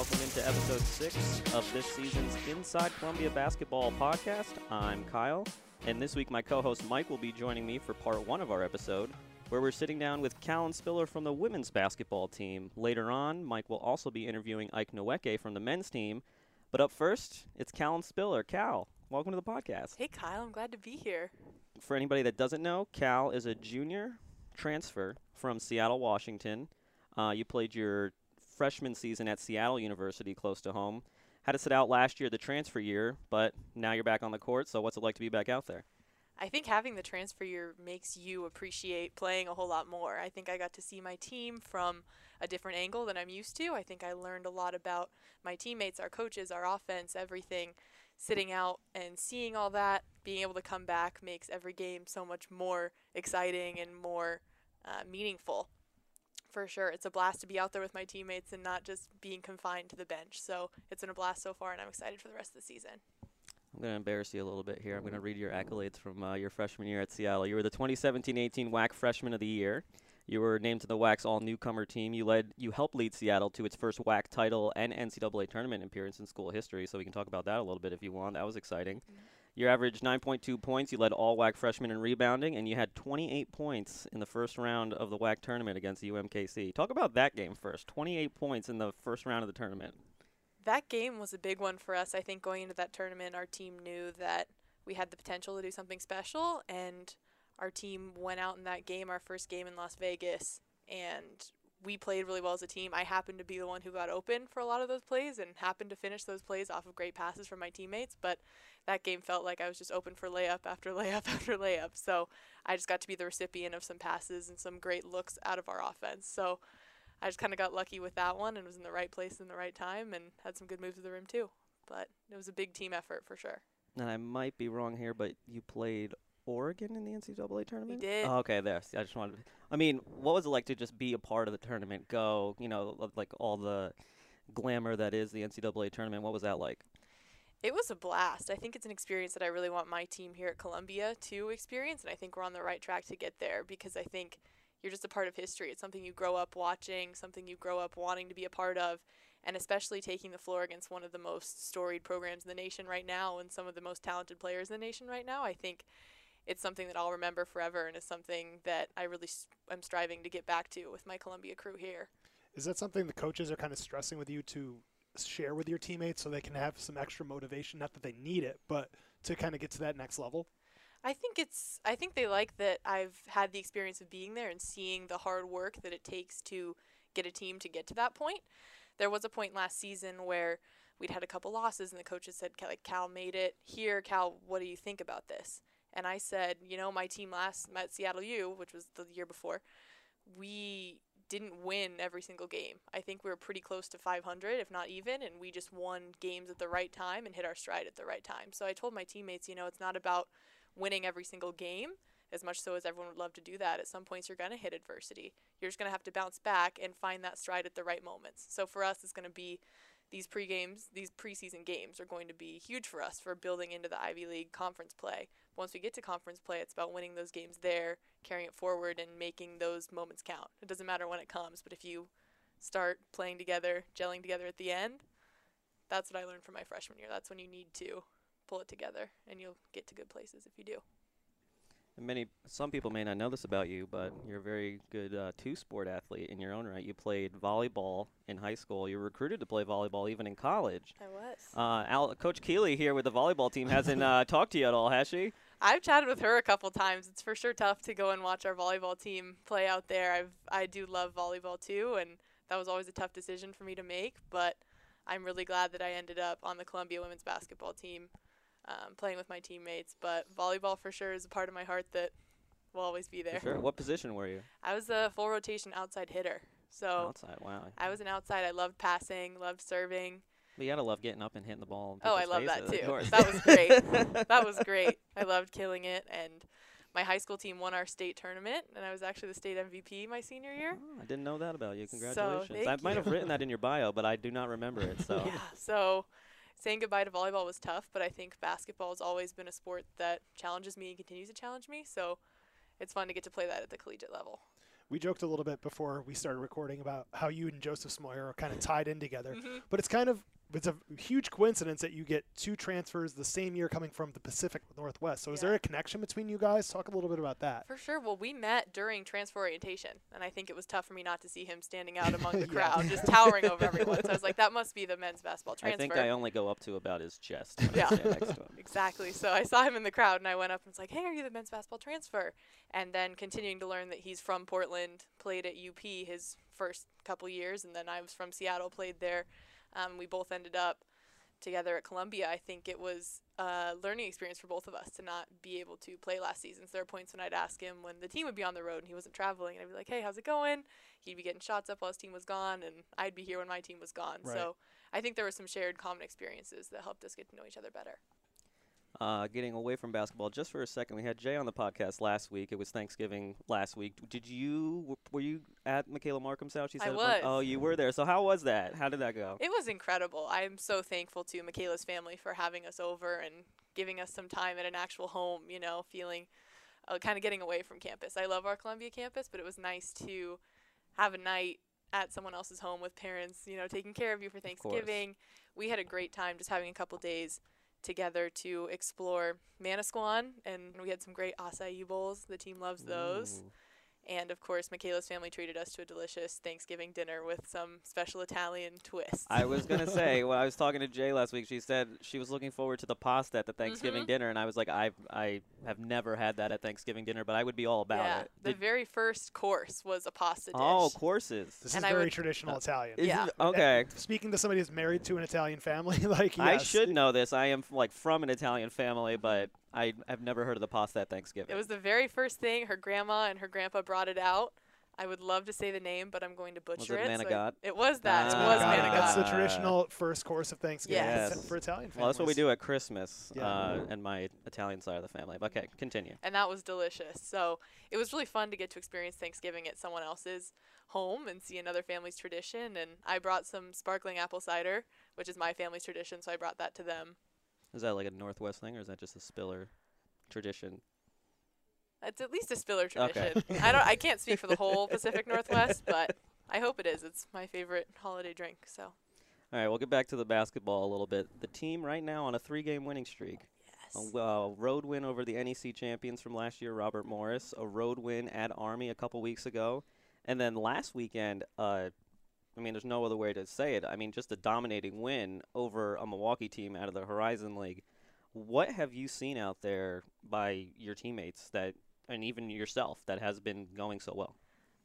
welcome into episode six of this season's Inside Columbia Basketball podcast. I'm Kyle, and this week my co host Mike will be joining me for part one of our episode, where we're sitting down with Callan Spiller from the women's basketball team. Later on, Mike will also be interviewing Ike Nweke from the men's team. But up first, it's Callan Spiller. Cal, welcome to the podcast. Hey, Kyle, I'm glad to be here. For anybody that doesn't know, Cal is a junior transfer from Seattle, Washington. Uh, you played your freshman season at Seattle University, close to home. Had to sit out last year, the transfer year, but now you're back on the court. So, what's it like to be back out there? I think having the transfer year makes you appreciate playing a whole lot more. I think I got to see my team from a different angle than I'm used to. I think I learned a lot about my teammates, our coaches, our offense, everything. Sitting out and seeing all that, being able to come back makes every game so much more exciting and more uh, meaningful for sure. It's a blast to be out there with my teammates and not just being confined to the bench. So it's been a blast so far, and I'm excited for the rest of the season. I'm going to embarrass you a little bit here. I'm going to read your accolades from uh, your freshman year at Seattle. You were the 2017-18 WAC Freshman of the Year. You were named to the WAC's all-newcomer team. You led, you helped lead Seattle to its first WAC title and NCAA tournament appearance in school history. So we can talk about that a little bit if you want. That was exciting. Mm-hmm. You averaged 9.2 points. You led all WAC freshmen in rebounding, and you had 28 points in the first round of the WAC tournament against UMKC. Talk about that game first. 28 points in the first round of the tournament. That game was a big one for us. I think going into that tournament, our team knew that we had the potential to do something special, and our team went out in that game, our first game in Las Vegas, and we played really well as a team. I happened to be the one who got open for a lot of those plays and happened to finish those plays off of great passes from my teammates. But that game felt like I was just open for layup after layup after layup. So I just got to be the recipient of some passes and some great looks out of our offense. So I just kind of got lucky with that one and was in the right place in the right time and had some good moves to the rim too. But it was a big team effort for sure. And I might be wrong here, but you played Oregon in the NCAA tournament? We did. Oh, okay, there. I just wanted. To, I mean, what was it like to just be a part of the tournament? Go, you know, like all the glamour that is the NCAA tournament. What was that like? It was a blast. I think it's an experience that I really want my team here at Columbia to experience, and I think we're on the right track to get there because I think you're just a part of history. It's something you grow up watching, something you grow up wanting to be a part of, and especially taking the floor against one of the most storied programs in the nation right now and some of the most talented players in the nation right now. I think it's something that I'll remember forever and is something that I really am striving to get back to with my Columbia crew here. Is that something the coaches are kind of stressing with you to share with your teammates so they can have some extra motivation? Not that they need it, but to kind of get to that next level? I think it's I think they like that I've had the experience of being there and seeing the hard work that it takes to get a team to get to that point. There was a point last season where we'd had a couple losses and the coaches said like Cal made it here Cal what do you think about this and I said you know my team last met Seattle U which was the year before we didn't win every single game. I think we were pretty close to 500, if not even, and we just won games at the right time and hit our stride at the right time. So I told my teammates, you know, it's not about winning every single game, as much so as everyone would love to do that. At some points, you're going to hit adversity. You're just going to have to bounce back and find that stride at the right moments. So for us, it's going to be these pre games, these preseason games are going to be huge for us for building into the Ivy League conference play. Once we get to conference play, it's about winning those games there, carrying it forward, and making those moments count. It doesn't matter when it comes, but if you start playing together, gelling together at the end, that's what I learned from my freshman year. That's when you need to pull it together, and you'll get to good places if you do many some people may not know this about you, but you're a very good uh, two-sport athlete in your own right. You played volleyball in high school. You were recruited to play volleyball even in college. I was. Uh, Al- Coach Keeley here with the volleyball team hasn't uh, talked to you at all, has she? I've chatted with her a couple times. It's for sure tough to go and watch our volleyball team play out there. I've I do love volleyball too, and that was always a tough decision for me to make. But I'm really glad that I ended up on the Columbia women's basketball team um, playing with my teammates. But volleyball for sure is a part of my heart that will always be there. For sure. What position were you? I was a full rotation outside hitter. So outside, wow. I was an outside. I loved passing, loved serving. But you gotta love getting up and hitting the ball. Oh, I love that too. That was great. that was great. I loved killing it, and my high school team won our state tournament, and I was actually the state MVP my senior year. Oh, I didn't know that about you. Congratulations! So, I might have written that in your bio, but I do not remember it. So yeah. So saying goodbye to volleyball was tough, but I think basketball has always been a sport that challenges me and continues to challenge me. So it's fun to get to play that at the collegiate level. we joked a little bit before we started recording about how you and Joseph Smoyer are kind of tied in together. Mm-hmm. But it's kind of it's a huge coincidence that you get two transfers the same year coming from the Pacific Northwest. So is there a connection between you guys? Talk a little bit about that. For sure. Well, we met during transfer orientation, and I think it was tough for me not to see him standing out among the crowd, just towering over everyone. So I was like, that must be the men's basketball transfer. I think I only go up to about his chest. when I Yeah. stand next to him. Exactly. So I saw him in the crowd and I went up and was like, hey, are you the men's basketball transfer? And then continuing to learn that he's from Portland, played at UP his first couple years, and then I was from Seattle, played there. Um, we both ended up together at Columbia. I think it was a learning experience for both of us to not be able to play last season. So there were points when I'd ask him when the team would be on the road and he wasn't traveling, and I'd be like, hey, how's it going? He'd be getting shots up while his team was gone, and I'd be here when my team was gone. Right. So I think there were some shared common experiences that helped us get to know each other better. Uh, getting away from basketball just for a second, we had Jay on the podcast last week. It was Thanksgiving last week. Did you were you at Michaela Markham's house? She said, I was. Oh, you were there. So how was that? How did that go? It was incredible. I'm so thankful to Michaela's family for having us over and giving us some time at an actual home, you know, feeling uh, kind of getting away from campus. I love our Columbia campus, but it was nice to have a night at someone else's home with parents, you know, taking care of you for. Thanksgiving. We had a great time just having a couple days together to explore Manasquan, and we had some great acai bowls. The team loves those. Ooh. And of course, Michaela's family treated us to a delicious Thanksgiving dinner with some special Italian twists. I was gonna say when I was talking to Jay last week, she said she was looking forward to the pasta at the Thanksgiving Mhm. dinner, and I was like, I I have never had that at Thanksgiving dinner, but I would be all about yeah, it. the Did- very first course was a pasta dish. oh, courses. This And is I very would- traditional Italian. Yeah. it- okay. Speaking to somebody who's married to an Italian family, like I should know this. I am like from an Italian family, but I have never heard of the pasta at Thanksgiving. It was the very first thing her grandma and her grandpa brought it out. I would love to say the name, but I'm going to butcher it it. so I- manigot? it was that. Ah. it was Got it. manigot. That's the traditional first course of Thanksgiving Yes. for- for Italian families. well, that's what we do at Christmas, Yeah. uh, and my Italian side of the family. But Okay, continue. and that was delicious. So it was really fun to get to experience Thanksgiving at someone else's home and see another family's tradition. And I brought some sparkling apple cider, which is my family's tradition, so I brought that to them. Is that like a Northwest thing, or is that just a Spiller tradition? It's at least a Spiller tradition. Okay. I don't. I can't speak for the whole Pacific Northwest, but I hope it is. It's my favorite holiday drink. So All right, we'll get back to the basketball a little bit. The team right now on a three-game winning streak. yes. A uh, road win over the NEC champions from last year, Robert Morris. A road win at Army a couple weeks ago, and then last weekend. Uh, I mean, there's no other way to say it. I mean, just a dominating win over a Milwaukee team out of the Horizon League. What have you seen out there by your teammates that, and even yourself, that has been going so well?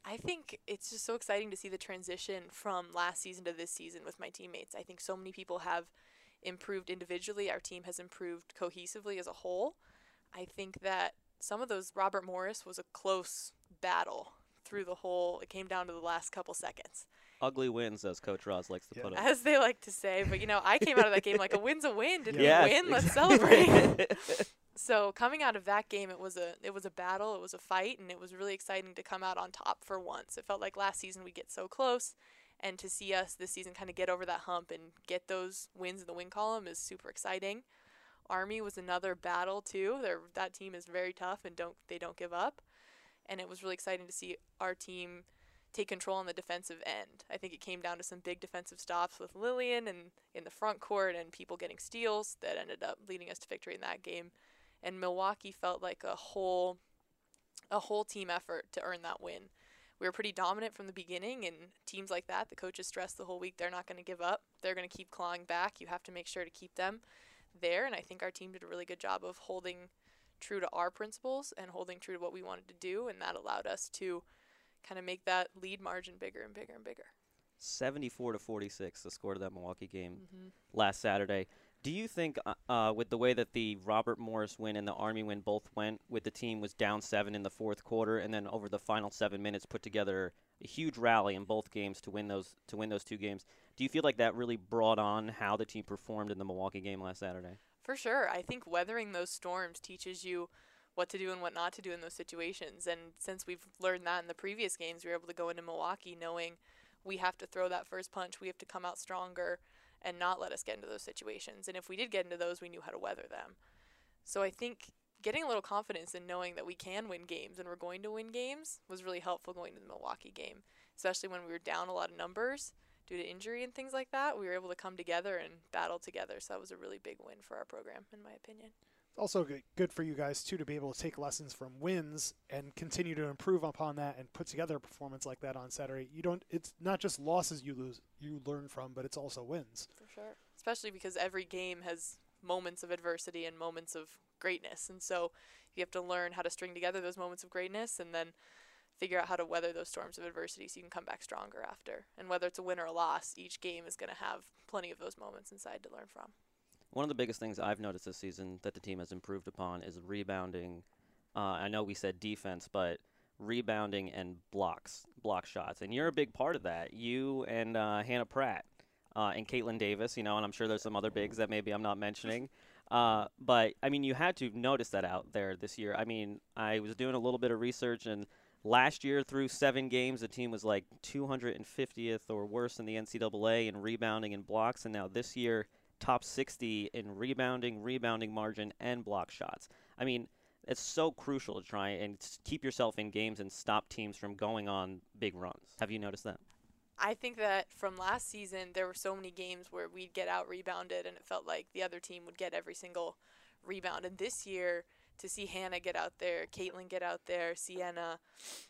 I think it's just so exciting to see the transition from last season to this season with my teammates. I think so many people have improved individually. Our team has improved cohesively as a whole. I think that some of those Robert Morris was a close battle through the whole. It came down to the last couple seconds, Ugly wins, as Coach Ross likes to Yeah. put it. as they like to say. But you know, I came out of that game like a win's a win. Did Yes, we win? Let's exactly. celebrate. so coming out of that game it was a it was a battle it was a fight and it was really exciting to come out on top for once it felt like last season we get so close and to see us this season kind of get over that hump and get those wins in the win column is super exciting army was another battle too They're, that team is very tough and don't they don't give up and it was really exciting to see our team take control on the defensive end. I think it came down to some big defensive stops with Lillian and in the front court and people getting steals that ended up leading us to victory in that game. And Milwaukee felt like a whole a whole team effort to earn that win. We were pretty dominant from the beginning and teams like that, the coaches stressed the whole week they're not going to give up. They're going to keep clawing back. You have to make sure to keep them there and I think our team did a really good job of holding true to our principles and holding true to what we wanted to do and that allowed us to kind of make that lead margin bigger and bigger and bigger. 74 to 46, the score to that Milwaukee game Mm-hmm. last Saturday. Do you think, uh, uh, with the way that the Robert Morris win and the Army win both went, with the team was down seven in the fourth quarter, and then over the final seven minutes put together a huge rally in both games to win those to win those two games? Do you feel like that really brought on how the team performed in the Milwaukee game last Saturday? For sure. I think weathering those storms teaches you what to do and what not to do in those situations. And since we've learned that in the previous games, we were able to go into Milwaukee knowing we have to throw that first punch, we have to come out stronger and not let us get into those situations. And if we did get into those, we knew how to weather them. So I think getting a little confidence in knowing that we can win games and we're going to win games was really helpful going to the Milwaukee game, especially when we were down a lot of numbers due to injury and things like that. We were able to come together and battle together, so that was a really big win for our program, in my opinion. Also good, for you guys too to be able to take lessons from wins and continue to improve upon that and put together a performance like that on Saturday. You don't. It's not just losses you lose, you learn from, but it's also wins. For sure, especially because every game has moments of adversity and moments of greatness. And so you have to learn how to string together those moments of greatness and then figure out how to weather those storms of adversity so you can come back stronger after. And whether it's a win or a loss, each game is going to have plenty of those moments inside to learn from. One of the biggest things I've noticed this season that the team has improved upon is rebounding. Uh, I know we said defense, but rebounding and blocks, block shots. And you're a big part of that. You and uh, Hannah Pratt uh, and Caitlin Davis, you know, and I'm sure there's some other bigs that maybe I'm not mentioning. Uh, but I mean, you had to notice that out there this year. I mean, I was doing a little bit of research, and last year through seven games, the team was like 250th or worse in the NCAA in rebounding and blocks, and now this year, top 60 in rebounding, rebounding margin, and block shots. I mean, it's so crucial to try and keep yourself in games and stop teams from going on big runs. Have you noticed that? I think that from last season, there were so many games where we'd get out rebounded, and it felt like the other team would get every single rebound. And this year, to see Hannah get out there, Caitlin get out there, Sienna,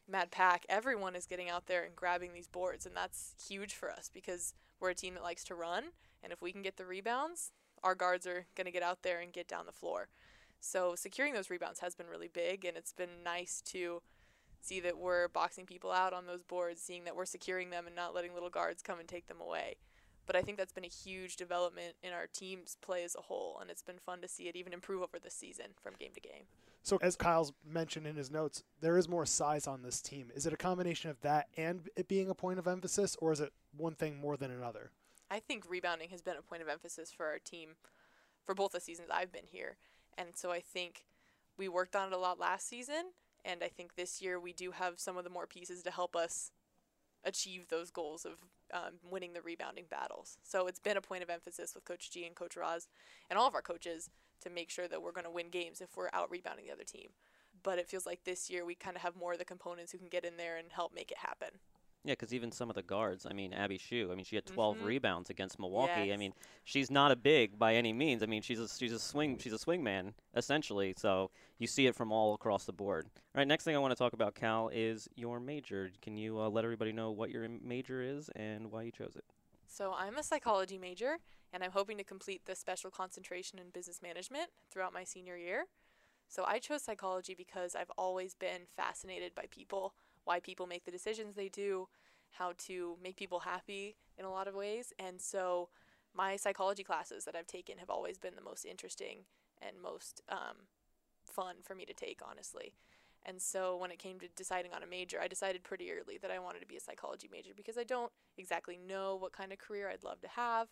Mad Pack, everyone is getting out there and grabbing these boards, and that's huge for us because we're a team that likes to run, and if we can get the rebounds, our guards are going to get out there and get down the floor. So securing those rebounds has been really big, and it's been nice to see that we're boxing people out on those boards, seeing that we're securing them and not letting little guards come and take them away. But I think that's been a huge development in our team's play as a whole, and it's been fun to see it even improve over the season from game to game. So, as Kyle's mentioned in his notes, there is more size on this team. Is it a combination of that and it being a point of emphasis, or is it one thing more than another? I think rebounding has been a point of emphasis for our team for both the seasons I've been here. And so I think we worked on it a lot last season, and I think this year we do have some of the more pieces to help us achieve those goals of um, winning the rebounding battles. So it's been a point of emphasis with Coach G and Coach Roz and all of our coaches to make sure that we're going to win games if we're out rebounding the other team. But it feels like this year we kind of have more of the components who can get in there and help make it happen. Yeah, because even some of the guards, I mean, Abbey Hsu, I mean, she had 12 Mhm. rebounds against Milwaukee. I mean, she's not a big by any means. I mean, she's a she's a swing she's a swing man essentially. So you see it from all across the board. All right, next thing I want to talk about, Cal, is your major. Can you uh, let everybody know what your major is and why you chose it? So I'm a psychology major, and I'm hoping to complete the special concentration in business management throughout my senior year. So I chose psychology because I've always been fascinated by people, why people make the decisions they do, how to make people happy in a lot of ways. And so my psychology classes that I've taken have always been the most interesting and most um, fun for me to take, honestly. And so when it came to deciding on a major, I decided pretty early that I wanted to be a psychology major because I don't exactly know what kind of career I'd love to have,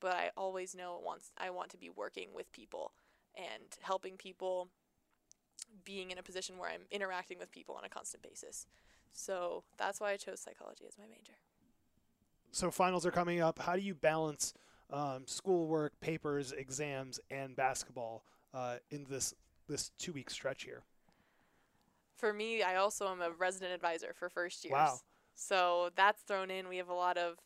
but I always know it wants I want to be working with people and helping people being in a position where I'm interacting with people on a constant basis. So that's why I chose psychology as my major. So, finals are coming up. How do you balance um, schoolwork, papers, exams, and basketball uh, in this this two week stretch here? For me, I also am a resident advisor for first years. Wow. So that's thrown in. We have a lot of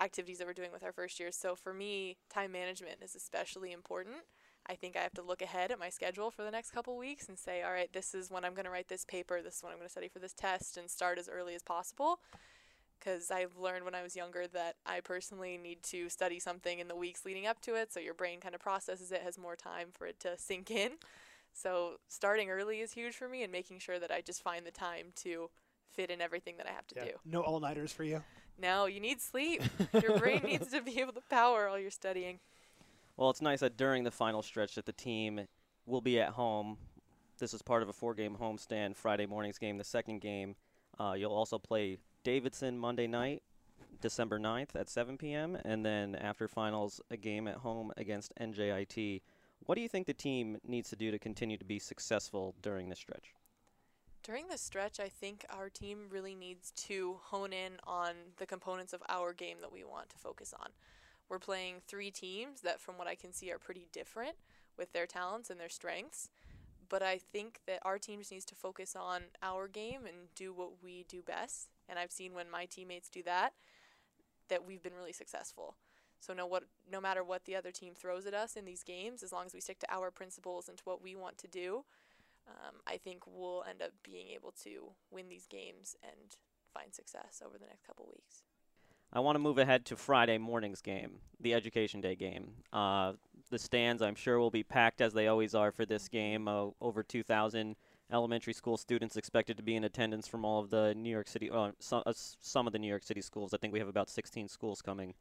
activities that we're doing with our first years. So for me, time management is especially important. I think I have to look ahead at my schedule for the next couple weeks and say, all right, this is when I'm going to write this paper, this is when I'm going to study for this test, and start as early as possible. Because I've learned when I was younger that I personally need to study something in the weeks leading up to it, so your brain kind of processes it, has more time for it to sink in. So starting early is huge for me, and making sure that I just find the time to fit in everything that I have to do. No all nighters for you. No, you need sleep. Your brain needs to be able to power while you're studying. Well, it's nice that during the final stretch that the team will be at home. This is part of a four-game homestand. Friday morning's game, the second game. Uh, you'll also play Davidson Monday night, December 9th at 7 p.m., and then after finals, a game at home against NJIT. What do you think the team needs to do to continue to be successful during this stretch? During this stretch, I think our team really needs to hone in on the components of our game that we want to focus on. We're playing three teams that, from what I can see, are pretty different with their talents and their strengths. but I think that our team just needs to focus on our game and do what we do best. And I've seen when my teammates do that, that we've been really successful. So no what no matter what the other team throws at us in these games, as long as we stick to our principles and to what we want to do, um, I think we'll end up being able to win these games and find success over the next couple weeks. I want to move ahead to Friday morning's game, the Education Day game. Uh, the stands, I'm sure, will be packed as they always are for this game. Uh, over 2,000 elementary school students expected to be in attendance from all of the New York City, uh, uh, some of the New York City schools. I think we have about 16 schools coming.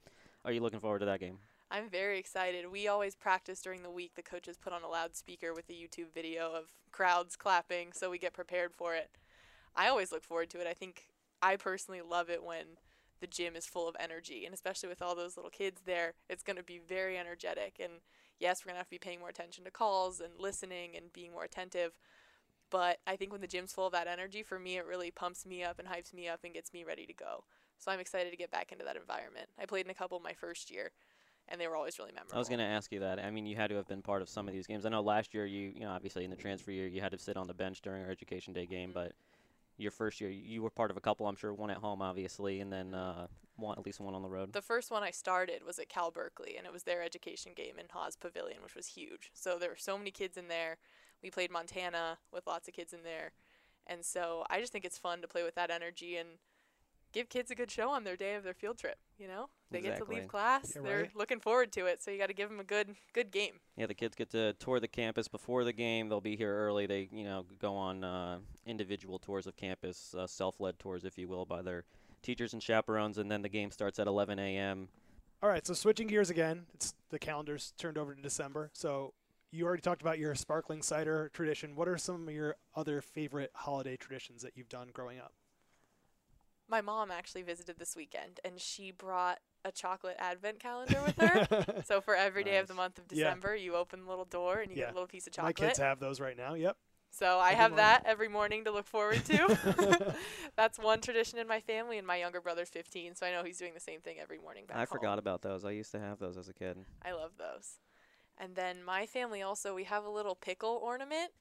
Are you looking forward to that game? I'm very excited. We always practice during the week. The coaches put on a loudspeaker with a YouTube video of crowds clapping, so we get prepared for it. I always look forward to it. I think I personally love it when the gym is full of energy, and especially with all those little kids there, it's going to be very energetic. And yes, we're going to have to be paying more attention to calls and listening and being more attentive. But I think when the gym's full of that energy, for me, it really pumps me up and hypes me up and gets me ready to go. So I'm excited to get back into that environment. I played in a couple my first year, and they were always really memorable. I was going to ask you that. I mean, you had to have been part of some of these games. I know last year you, you know, obviously in the transfer year, you had to sit on the bench during our Education Day game, Mm-hmm. but your first year, you were part of a couple. I'm sure one at home, obviously, and then uh, one at least one on the road. The first one I started was at Cal Berkeley, and it was their education game in Haas Pavilion, which was huge. So there were so many kids in there. We played Montana with lots of kids in there. And so I just think it's fun to play with that energy and give kids a good show on their day of their field trip. You know, they get to leave class. Yeah, They're right. looking forward to it. So you got to give them a good, good game. Yeah, the kids get to tour the campus before the game. They'll be here early. They, you know, go on uh, individual tours of campus, uh, self-led tours, if you will, by their teachers and chaperones, and then the game starts at 11 a.m. All right, so switching gears again, it's the calendar's turned over to December. So you already talked about your sparkling cider tradition. What are some of your other favorite holiday traditions that you've done growing up? My mom actually visited this weekend, and she brought a chocolate advent calendar with her. so for every day of the month of Yeah. December, you open the little door and you Yeah. get a little piece of chocolate. My kids have those right now. Yep. So I Every have morning. that every morning to look forward to. That's one tradition in my family, and my younger brother's 15, so I know he's doing the same thing every morning back I home. forgot about those. I used to have those as a kid. I love those. And then my family also, we have a little pickle ornament,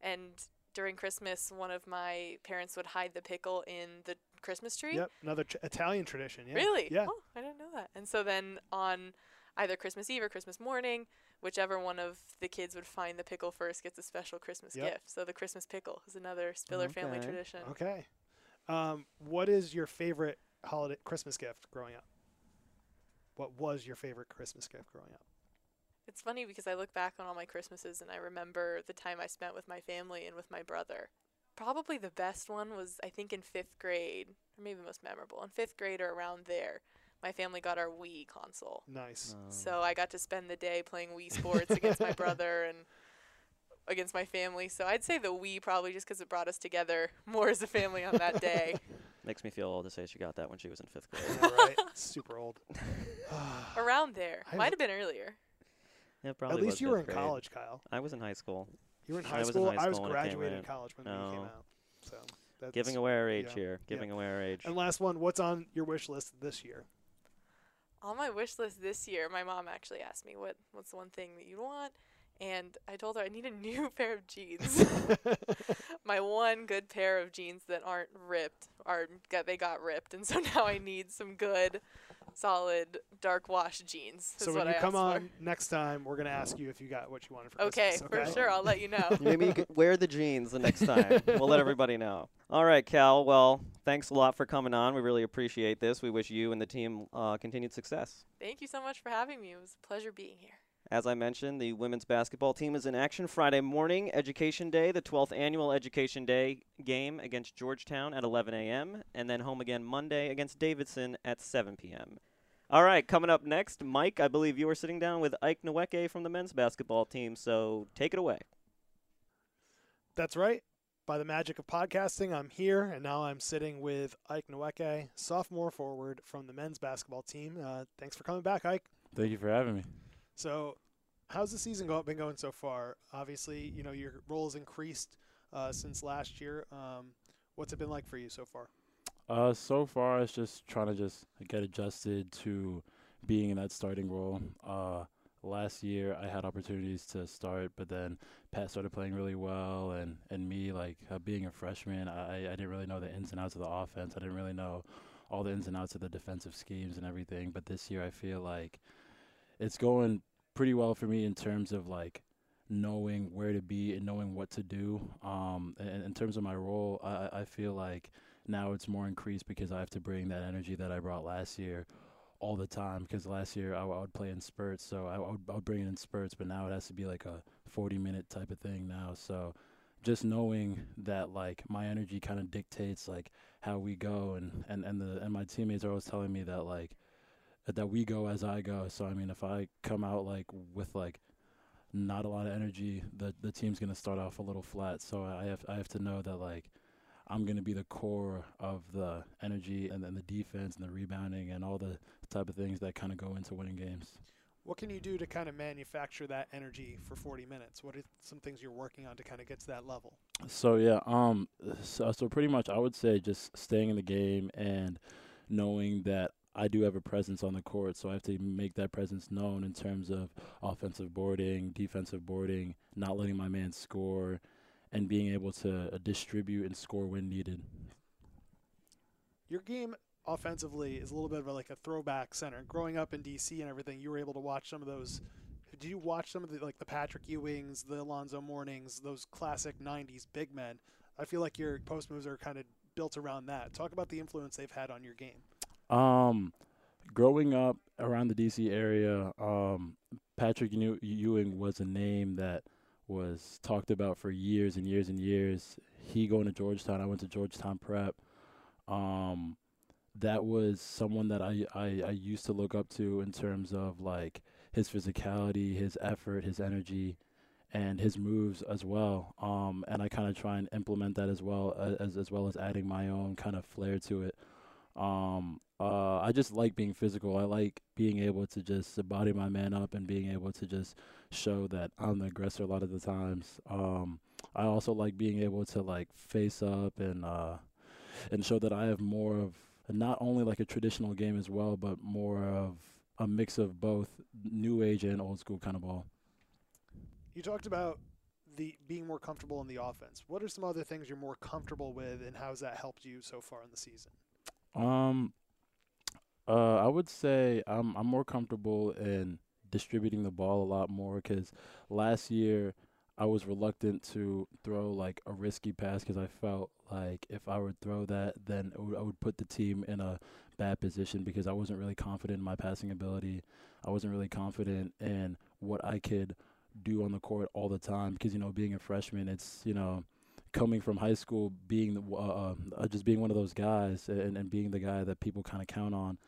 and during Christmas, one of my parents would hide the pickle in the Christmas tree. Yep. Another tr- Italian tradition. Yeah. Really? Yeah. Oh, I didn't know that. And so then on either Christmas Eve or Christmas morning, whichever one of the kids would find the pickle first gets a special Christmas Yep. gift. So the Christmas pickle is another Spiller family tradition. Okay. Um, what is your favorite holiday Christmas gift growing up? What was your favorite Christmas gift growing up? It's funny because I look back on all my Christmases and I remember the time I spent with my family and with my brother. Probably the best one was, I think, in fifth grade, or maybe the most memorable. In fifth grade or around there, my family got our Wii console. Nice. Um, So I got to spend the day playing Wii Sports against my brother and against my family. So I'd say the Wii probably just because it brought us together more as a family on that day. makes me feel old to say she got that when she was in fifth grade. know, right? Super old. Around there. Might have been earlier. Yeah, probably At least was you were in grade. college, Kyle. I was in high school. You were in I high was in school. high I was school when came graduating out. college when we came out. So that's Giving away our age yeah, here. yeah. Giving away our age. And last one, what's on your wish list this year? On my wish list this year, my mom actually asked me what what's the one thing that you want, and I told her I need a new pair of jeans. my one good pair of jeans that aren't ripped are got they got ripped, and so now I need some good, solid dark wash jeans. Is so what when you I come asked on next time, we're gonna ask you if you got what you wanted for for. Okay, Christmas. for sure, I'll let you know. Maybe you could wear the jeans the next time. we'll let everybody know. All right, Cal. Well, thanks a lot for coming on. We really appreciate this. We wish you and the team uh, continued success. Thank you so much for having me. It was a pleasure being here. As I mentioned, the women's basketball team is in action Friday morning, Education Day, the 12th annual Education Day game against Georgetown at 11 a.m., and then home again Monday against Davidson at 7 p.m. All right, coming up next, Mike, I believe you are sitting down with Ike Nweke from the men's basketball team, so take it away. That's right. By the magic of podcasting, I'm here, and now I'm sitting with Ike Nweke, sophomore forward from the men's basketball team. Uh, thanks for coming back, Ike. Thank you for having me. So, how's the season been going so far? Obviously, you know your role has increased uh, since last year. Um, what's it been like for you so far? Uh, so far, it's just trying to just get adjusted to being in that starting role. Uh, last year I had opportunities to start, but then Pat started playing really well, and and me like uh, being a freshman, I I didn't really know the ins and outs of the offense. I didn't really know all the ins and outs of the defensive schemes and everything. But this year I feel like it's going pretty well for me in terms of like knowing where to be and knowing what to do. Um, and in terms of my role, I, I feel like now it's more increased because I have to bring that energy that I brought last year all the time. Because last year I, I, would play in spurts, so I, I, would, I would bring it in spurts, but now it has to be like a 40 minute type of thing now. So just knowing that like my energy kind of dictates like how we go and, and, and the and my teammates are always telling me that like that we go as I go. So I mean, if I come out like with like not a lot of energy, the the team's gonna start off a little flat. So I have I have to know that like I'm gonna be the core of the energy and then the defense and the rebounding and all the type of things that kind of go into winning games. What can you do to kind of manufacture that energy for 40 minutes? What are some things you're working on to kind of get to that level? So yeah, um, so, so pretty much I would say just staying in the game and knowing that I do have a presence on the court, so I have to make that presence known in terms of offensive boarding, defensive boarding, not letting my man score, and being able to uh, distribute and score when needed. Your game offensively is a little bit of a, like a throwback center. Growing up in DC and everything, you were able to watch some of those. Did you watch some of the like the Patrick Ewings, the Alonzo Mournings, those classic '90s big men? I feel like your post moves are kind of built around that. Talk about the influence they've had on your game. Um, growing up around the DC area, um, Patrick Ewing was a name that was talked about for years and years and years. He going to Georgetown. I went to Georgetown Prep. Um, that was someone that I, I, I used to look up to in terms of like his physicality, his effort, his energy, and his moves as well. Um, and I kind of try and implement that as well as as well as adding my own kind of flair to it. Um, uh, I just like being physical. I like being able to just body my man up and being able to just show that I'm the aggressor a lot of the times. Um, I also like being able to like face up and uh, and show that I have more of not only like a traditional game as well, but more of a mix of both new age and old school kind of ball. You talked about the being more comfortable in the offense. What are some other things you're more comfortable with, and how's that helped you so far in the season? Um, uh, I would say I'm I'm more comfortable in distributing the ball a lot more because last year I was reluctant to throw like a risky pass because I felt like if I would throw that, then would, I would put the team in a bad position because I wasn't really confident in my passing ability. I wasn't really confident in what I could do on the court all the time because you know being a freshman, it's you know coming from high school, being the, uh, uh, just being one of those guys and, and being the guy that people kind of count on,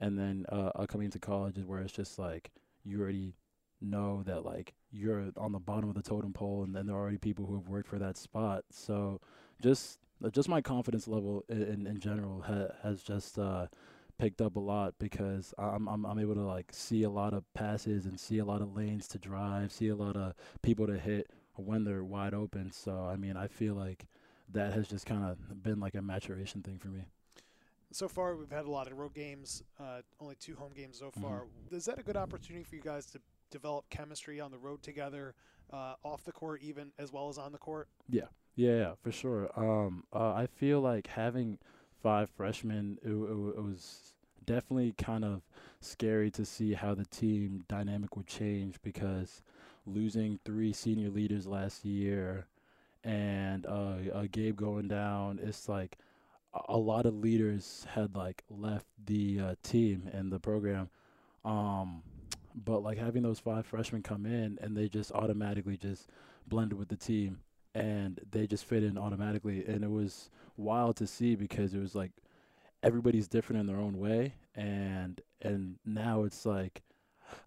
and then uh, uh, coming into college where it's just like you already know that like you're on the bottom of the totem pole, and then there are already people who have worked for that spot. So just uh, just my confidence level in in general ha- has just uh, picked up a lot because I'm, I'm I'm able to like see a lot of passes and see a lot of lanes to drive, see a lot of people to hit when they're wide open. So I mean, I feel like that has just kind of been like a maturation thing for me. So far, we've had a lot of road games, uh, only two home games so far. Mm-hmm. Is that a good opportunity for you guys to develop chemistry on the road together, uh, off the court, even as well as on the court? Yeah, yeah, yeah for sure. Um, uh, I feel like having five freshmen, it, it, it was definitely kind of scary to see how the team dynamic would change because losing three senior leaders last year and uh, uh, Gabe going down, it's like a, lot of leaders had like left the uh, team and the program. Um, but like having those five freshmen come in and they just automatically just blended with the team and they just fit in automatically and it was wild to see because it was like everybody's different in their own way and and now it's like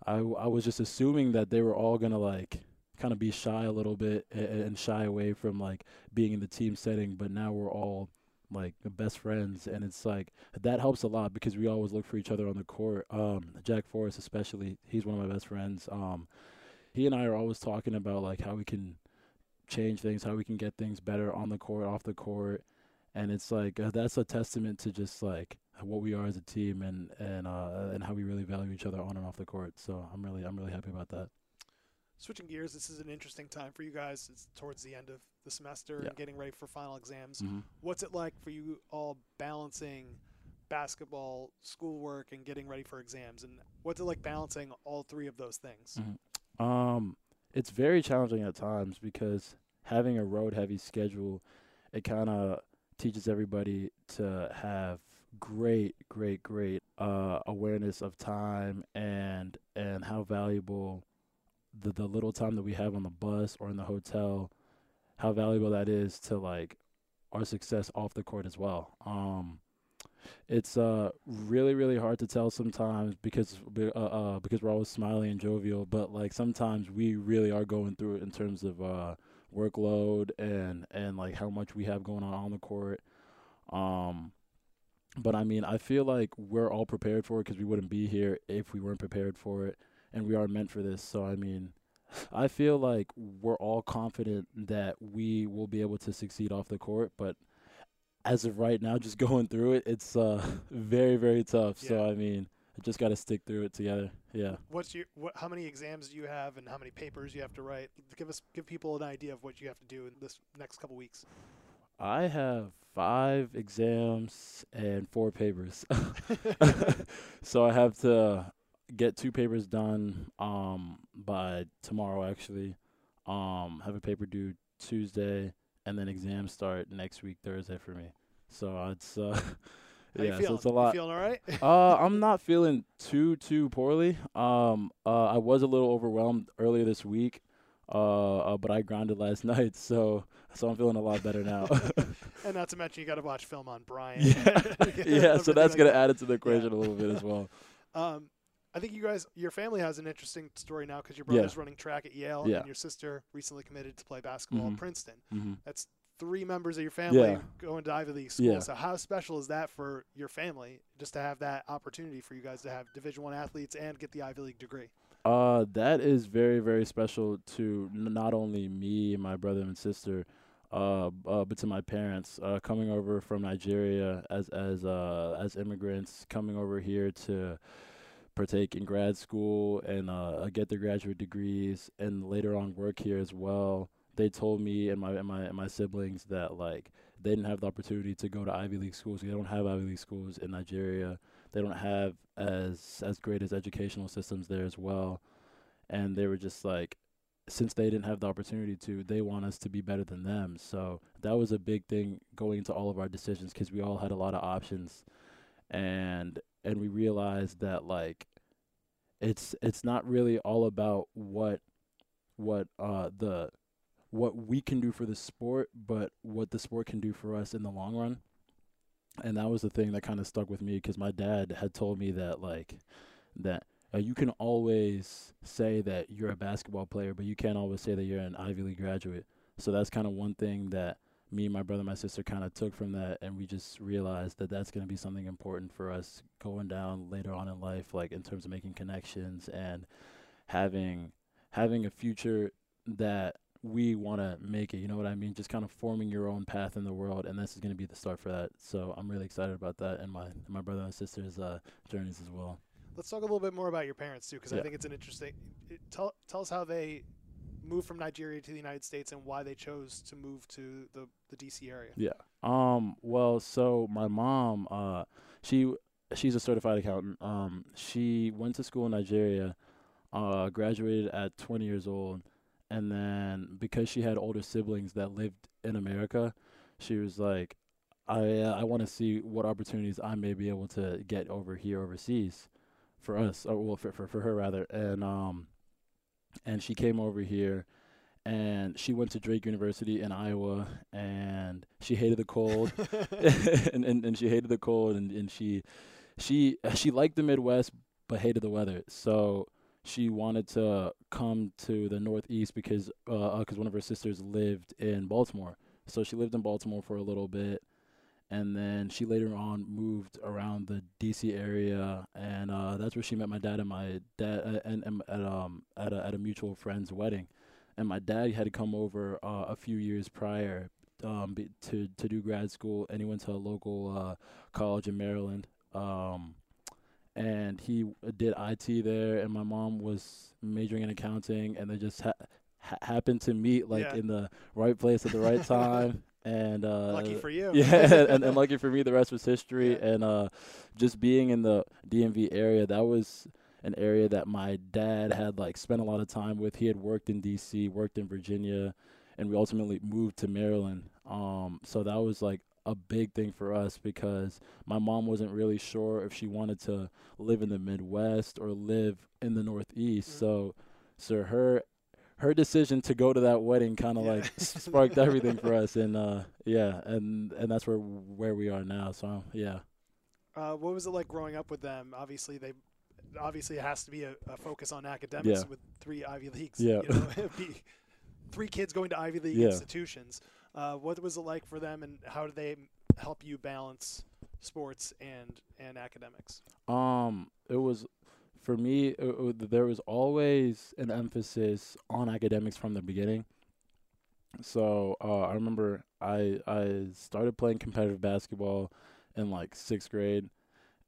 I, I was just assuming that they were all gonna like kind of be shy a little bit and, shy away from like being in the team setting, but now we're all like best friends and it's like that helps a lot because we always look for each other on the court. Um jack forrest especially he's one of my best friends. Um he and i are always talking about like how we can change things how we can get things better on the court off the court and it's like uh, that's a testament to just like what we are as a team and and uh, and how we really value each other on and off the court. So I'm really I'm really happy about that. Switching gears, this is an interesting time for you guys. It's towards the end of the semester Yeah. and getting ready for final exams. Mm-hmm. What's it like for you all balancing basketball, schoolwork, and getting ready for exams? And what's it like balancing all three of those things? Mhm. Um, it's very challenging at times because having a road heavy schedule, it kind of teaches everybody to have great, great, great uh, awareness of time and and how valuable the the little time that we have on the bus or in the hotel, how valuable that is to like our success off the court as well. Um, it's uh really really hard to tell sometimes because uh, uh because we're always smiling and jovial but like sometimes we really are going through it in terms of uh workload and and like how much we have going on on the court um but i mean i feel like we're all prepared for it because we wouldn't be here if we weren't prepared for it and we are meant for this so i mean i feel like we're all confident that we will be able to succeed off the court but as of right now, just going through it, it's uh very very tough. So I mean, I just got to stick through it together. Yeah. What's your what? How many exams do you have, and how many papers you have to write? Give us give people an idea of what you have to do in this next couple weeks. I have five exams and four papers. so I have to get two papers done um by tomorrow actually. Um have a paper due Tuesday and then exams start next week Thursday for me. So it's uh yeah, so it's a lot. You feeling all right? uh, I'm not feeling too too poorly. Um, uh, I was a little overwhelmed earlier this week, uh, uh, but I grounded last night, so so I'm feeling a lot better now. and not to mention, you got to watch film on Brian. yeah, yeah. So that's gonna that. add it to the equation a little bit as well. Um, I think you guys, your family has an interesting story now because your Yeah. brother's running track at Yale, Yeah. and your sister recently committed to play basketball Mhm. at Princeton. hmm That's three members of your family Yeah. going to Ivy League school. Yeah. So how special is that for your family, just to have that opportunity for you guys to have Division One athletes and get the Ivy League degree? Uh, that is very very special to n- not only me and my brother and sister, uh, uh, but to my parents. Uh, coming over from Nigeria as as uh as immigrants, coming over here to partake in grad school and uh get their graduate degrees, and later on work here as well. They told me and my and my and my siblings that like they didn't have the opportunity to go to Ivy League schools. They don't have Ivy League schools in Nigeria. They don't have as as great as educational systems there as well. And they were just like since they didn't have the opportunity to they want us to be better than them. So that was a big thing going into all of our decisions because we all had a lot of options. And and we realized that like it's it's not really all about what what uh the what we can do for the sport but what the sport can do for us in the long run. And that was the thing that kind of stuck with me because my dad had told me that like that uh, you can always say that you're a basketball player but you can't always say that you're an ivy league graduate. So that's kind of one thing that me and my brother and my sister kind of took from that and we just realized that that's going to be something important for us going down later on in life like in terms of making connections and having having a future that we want to make it you know what i mean just kind of forming your own path in the world and this is going to be the start for that so i'm really excited about that and my and my brother and sister's uh, journeys as well Let's talk a little bit more about your parents too, because I think it's an interesting. It, tell tell us how they moved from Nigeria to the United States and why they chose to move to the the DC area. Yeah. Um. Well, so my mom, uh, she she's a certified accountant. Um. She went to school in Nigeria, uh, graduated at 20 years old, and then because she had older siblings that lived in America, she was like, I uh, I want to see what opportunities I may be able to get over here overseas, for us or well for for, for her rather, and um, and she came over here and she went to Drake University in Iowa, and she hated the cold, and, and and she hated the cold, and and she she she liked the Midwest but hated the weather, so she wanted to come to the Northeast because uh because one of her sisters lived in Baltimore, so she lived in Baltimore for a little bit. And then she later on moved around the D.C. area, and uh, that's where she met my dad and my dad, uh, and, and at um at a at a mutual friend's wedding and my dad had to come over uh, a few years prior um, to to do grad school, and he went to a local uh, college in Maryland, Um, and he did IT there, and my mom was majoring in accounting, and they just ha- ha- happened to meet like Yeah. in the right place at the right time. And uh, Lucky for you. yeah, and, and lucky for me, the rest was history. Yeah. And uh, just being in the DMV area, that was an area that my dad had like spent a lot of time with. He had worked in D.C., worked in Virginia, and we ultimately moved to Maryland. Um, so that was like a big thing for us because my mom wasn't really sure if she wanted to live in the Midwest or live in the Northeast. Mhm. So, so her her decision to go to that wedding kind of Yeah. like sparked everything for us, and uh, yeah, and and that's where where we are now. So yeah, Uh, what was it like growing up with them? Obviously, they obviously it has to be a, a focus on academics Yeah. with three Ivy leagues. Yeah. you know, three kids going to Ivy League Yeah. institutions. Uh, what was it like for them, and how did they help you balance sports and and academics? Um, it was for me. It, it- there was always an emphasis on academics from the beginning. So uh, I remember I I started playing competitive basketball in like sixth grade,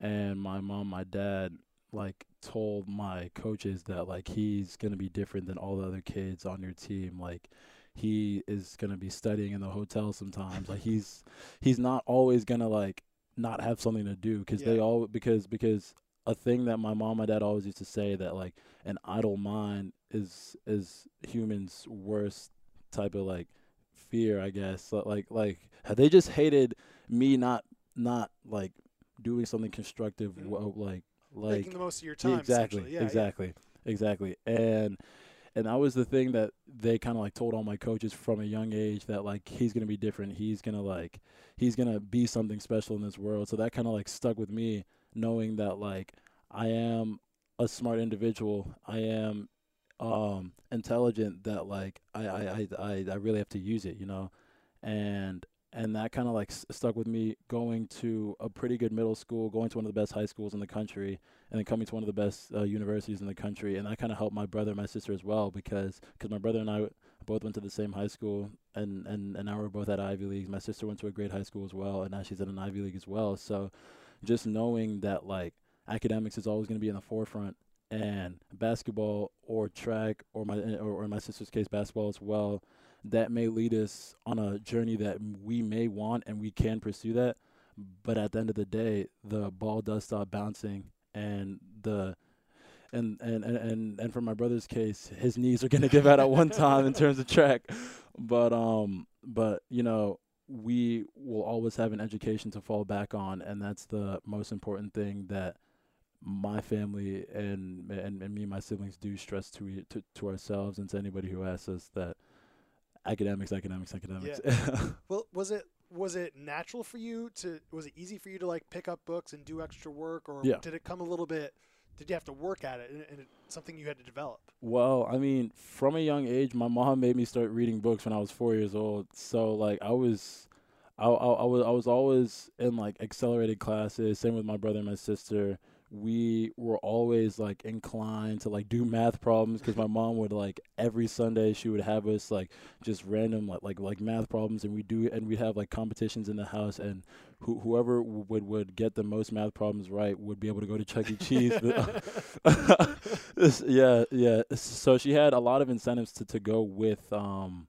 and my mom, my dad, like told my coaches that like he's gonna be different than all the other kids on your team. Like he is gonna be studying in the hotel sometimes. like he's he's not always gonna like not have something to do because they all because because a thing that my mom and dad always used to say that like an idle mind is is humans worst type of like fear i guess like like they just hated me not not like doing something constructive Mhm. well, like like Making the most of your time. exactly. Yeah, yeah. exactly exactly and and that was the thing that they kind of like told all my coaches from a young age that like he's gonna be different. He's gonna like he's gonna be something special in this world. So that kind of like stuck with me knowing that like i am a smart individual. I am um intelligent that like i i i i, I really have to use it you know? And and that kind of like s- stuck with me going to a pretty good middle school going to one of the best high schools in the country and then coming to one of the best uh, universities in the country and that kind of helped my brother and my sister as well because cause my brother and i both went to the same high school and, and, and now we're both at ivy leagues my sister went to a great high school as well and now she's at an ivy league as well. So just knowing that like academics is always going to be in the forefront and basketball or track or my or, or my sister's case basketball as well that may lead us on a journey that we may want and we can pursue that. But at the end of the day the ball does stop bouncing and the and and and and, for my brother's case his knees are to give out at one time in terms of track. But um but you know we will always have an education to fall back on and that's the most important thing that my family and and, and me and my siblings do stress to, to to ourselves and to anybody who asks us that academics academics academics Yeah. Well, was it was it natural for you to? Was it easy for you to like pick up books and do extra work, or Yeah. did it come a little bit? Did you have to work at it, and, and it, something you had to develop? Well, I mean, from a young age, my mom made me start reading books when I was four years old. So like I was, I, I, I was I was always in like accelerated classes. Same with my brother and my sister. We were always like inclined to like do math problems because my mom would like every Sunday she would have us like just random like like like math problems and we do and we'd have like competitions in the house and who, whoever would would get the most math problems right would be able to go to Chuck E. Cheese. Yeah, yeah. So she had a lot of incentives to, to go with um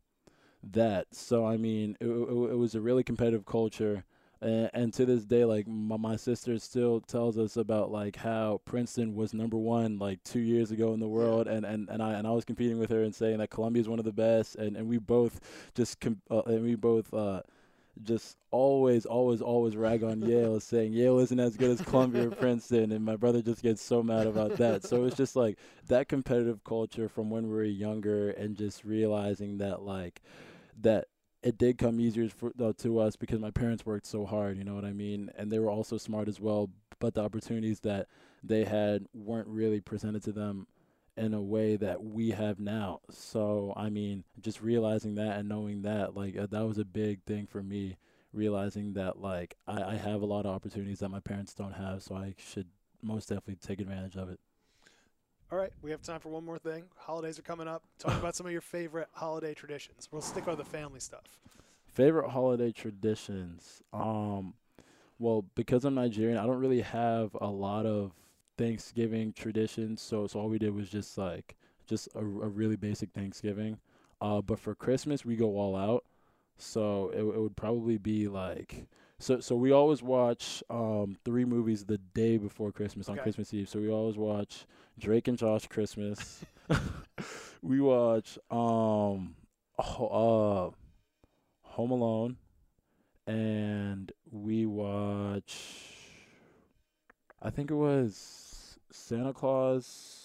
that. So I mean, it, it, it was a really competitive culture. And, and to this day, like my, my sister still tells us about like how Princeton was number one like two years ago in the world, and, and, and I and I was competing with her and saying that Columbia is one of the best, and, and we both just com- uh, and we both uh, just always, always, always rag on Yale, saying Yale isn't as good as Columbia or Princeton, and my brother just gets so mad about that. So it's just like that competitive culture from when we were younger, and just realizing that like that it did come easier for, uh, to us because my parents worked so hard. You know what I mean? And they were also smart as well. But the opportunities that they had weren't really presented to them in a way that we have now. So I mean, just realizing that and knowing that, like uh, that was a big thing for me. Realizing that like I, I have a lot of opportunities that my parents don't have, so I should most definitely take advantage of it. All right, we have time for one more thing. Holidays are coming up. Talk about some of your favorite holiday traditions. We'll stick with the family stuff. Favorite holiday traditions. Um, Well, because I'm Nigerian, I don't really have a lot of Thanksgiving traditions. So, so all we did was just like just a, a really basic Thanksgiving. Uh, but for Christmas, we go all out. So it, it would probably be like so. So we always watch um, three movies the day before Christmas on Christmas Eve. So we always watch Drake and Josh Christmas. we watch um, uh, Home Alone, and we watch. I think it was Santa Claus.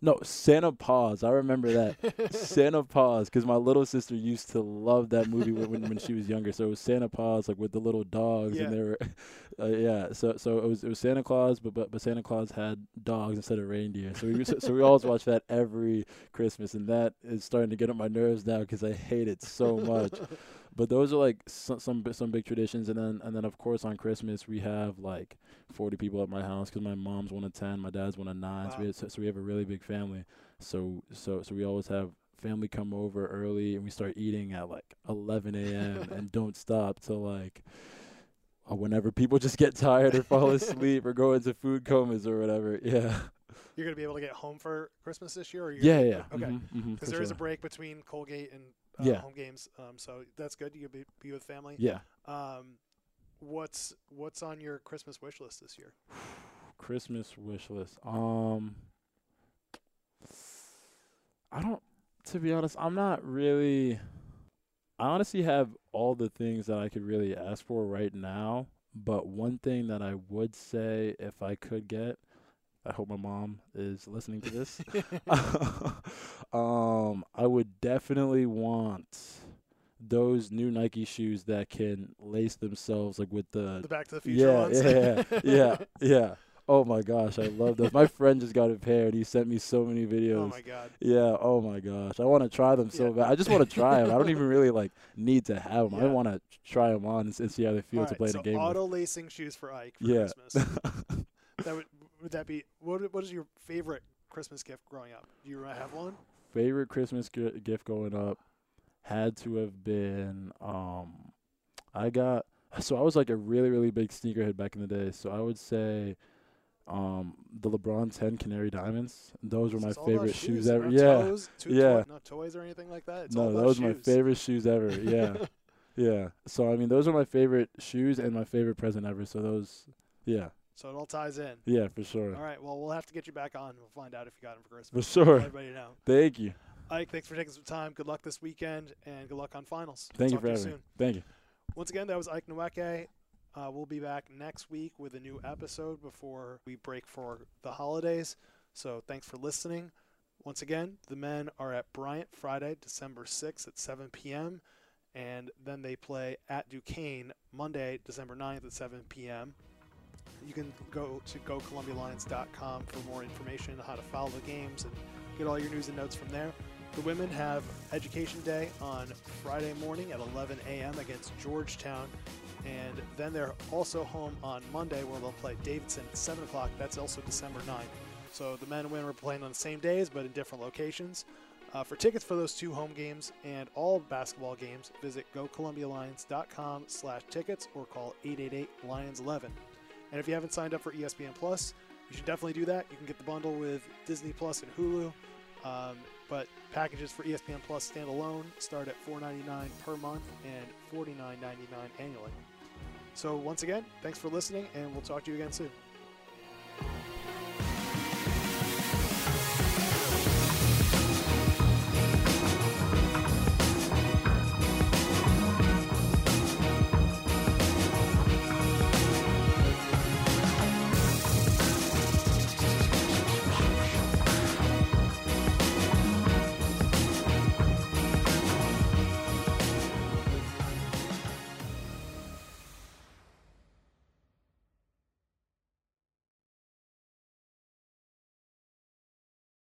No, Santa Paws. I remember that. Santa Paws, because my little sister used to love that movie when, when she was younger. So it was Santa Paws, like with the little dogs, Yeah. and they were, uh, yeah. So so it was it was Santa Claus, but but but Santa Claus had dogs instead of reindeer. So we so, so we always watch that every Christmas, and that is starting to get on my nerves now because I hate it so much. But those are like some some some big traditions, and then and then of course on Christmas we have like forty people at my house because my mom's one of ten, my dad's one of nine, so we have, so, so we have a really big family. So so so we always have family come over early, and we start eating at like eleven a.m. and don't stop till like. uh, Whenever people just get tired or fall asleep or go into food comas or whatever, yeah, You're gonna be able to get home for Christmas this year, or you're yeah, yeah. Okay, because for there is a break between Colgate and uh, Yeah. home games, um, so that's good. You be, be with family. yeah. Um, what's what's on your Christmas wish list this year? Christmas wish list. Um, I don't. To be honest, I'm not really. I honestly have all the things that I could really ask for right now. But one thing that I would say, if I could get, I hope my mom is listening to this. um, I would definitely want those new Nike shoes that can lace themselves like with the The Back to the Future yeah, ones. yeah, yeah, yeah. Oh my gosh, I love those. My friend just got a pair and he sent me so many videos. oh my God. Yeah, oh my gosh. I want to try them so Yeah. bad. I just want to try them. I don't even really like need to have them. I want to try them on and, see how they feel All to right, play so the game. auto lacing shoes for Ike for Yeah. Christmas. that would would that be what? What is your favorite Christmas gift growing up? Do you have one? Favorite Christmas gi- gift going up had to have been um I got so I was like a really really big sneakerhead back in the day. So I would say um the LeBron 10 Canary Diamonds. Those were my it's all about favorite shoes, no ever. Yeah. Toes, Yeah. Not toys or anything like that. It's no, those were my favorite shoes ever. Yeah. yeah. So I mean those are my favorite shoes and my favorite present ever. So those yeah. So it all ties in. Yeah, for sure. All right. Well, we'll have to get you back on. We'll find out if you got them for Christmas. For sure. Everybody know. Thank you. Ike, thanks for taking some time. Good luck this weekend, and good luck on finals. Thank you for having me. soon. Thank you. Once again, that was Ike Nweke. Uh, we'll be back next week with a new episode before we break for the holidays. So thanks for listening. Once again, the men are at Bryant Friday, December 6th at 7 p.m. And then they play at Duquesne Monday, December 9th at 7 p.m. You can go to gocolumbialions.com for more information on how to follow the games and get all your news and notes from there. The women have Education Day on Friday morning at 11 a.m. against Georgetown. And then they're also home on Monday where they'll play Davidson at 7 o'clock. That's also December 9th. So the men and women are playing on the same days but in different locations. Uh, for tickets for those two home games and all basketball games, visit gocolumbialions.com slash tickets or call 888-LIONS-11. And if you haven't signed up for ESPN Plus, you should definitely do that. You can get the bundle with Disney Plus and Hulu. Um, but packages for ESPN Plus standalone start at $4.99 per month and $49.99 annually. So once again, thanks for listening, and we'll talk to you again soon.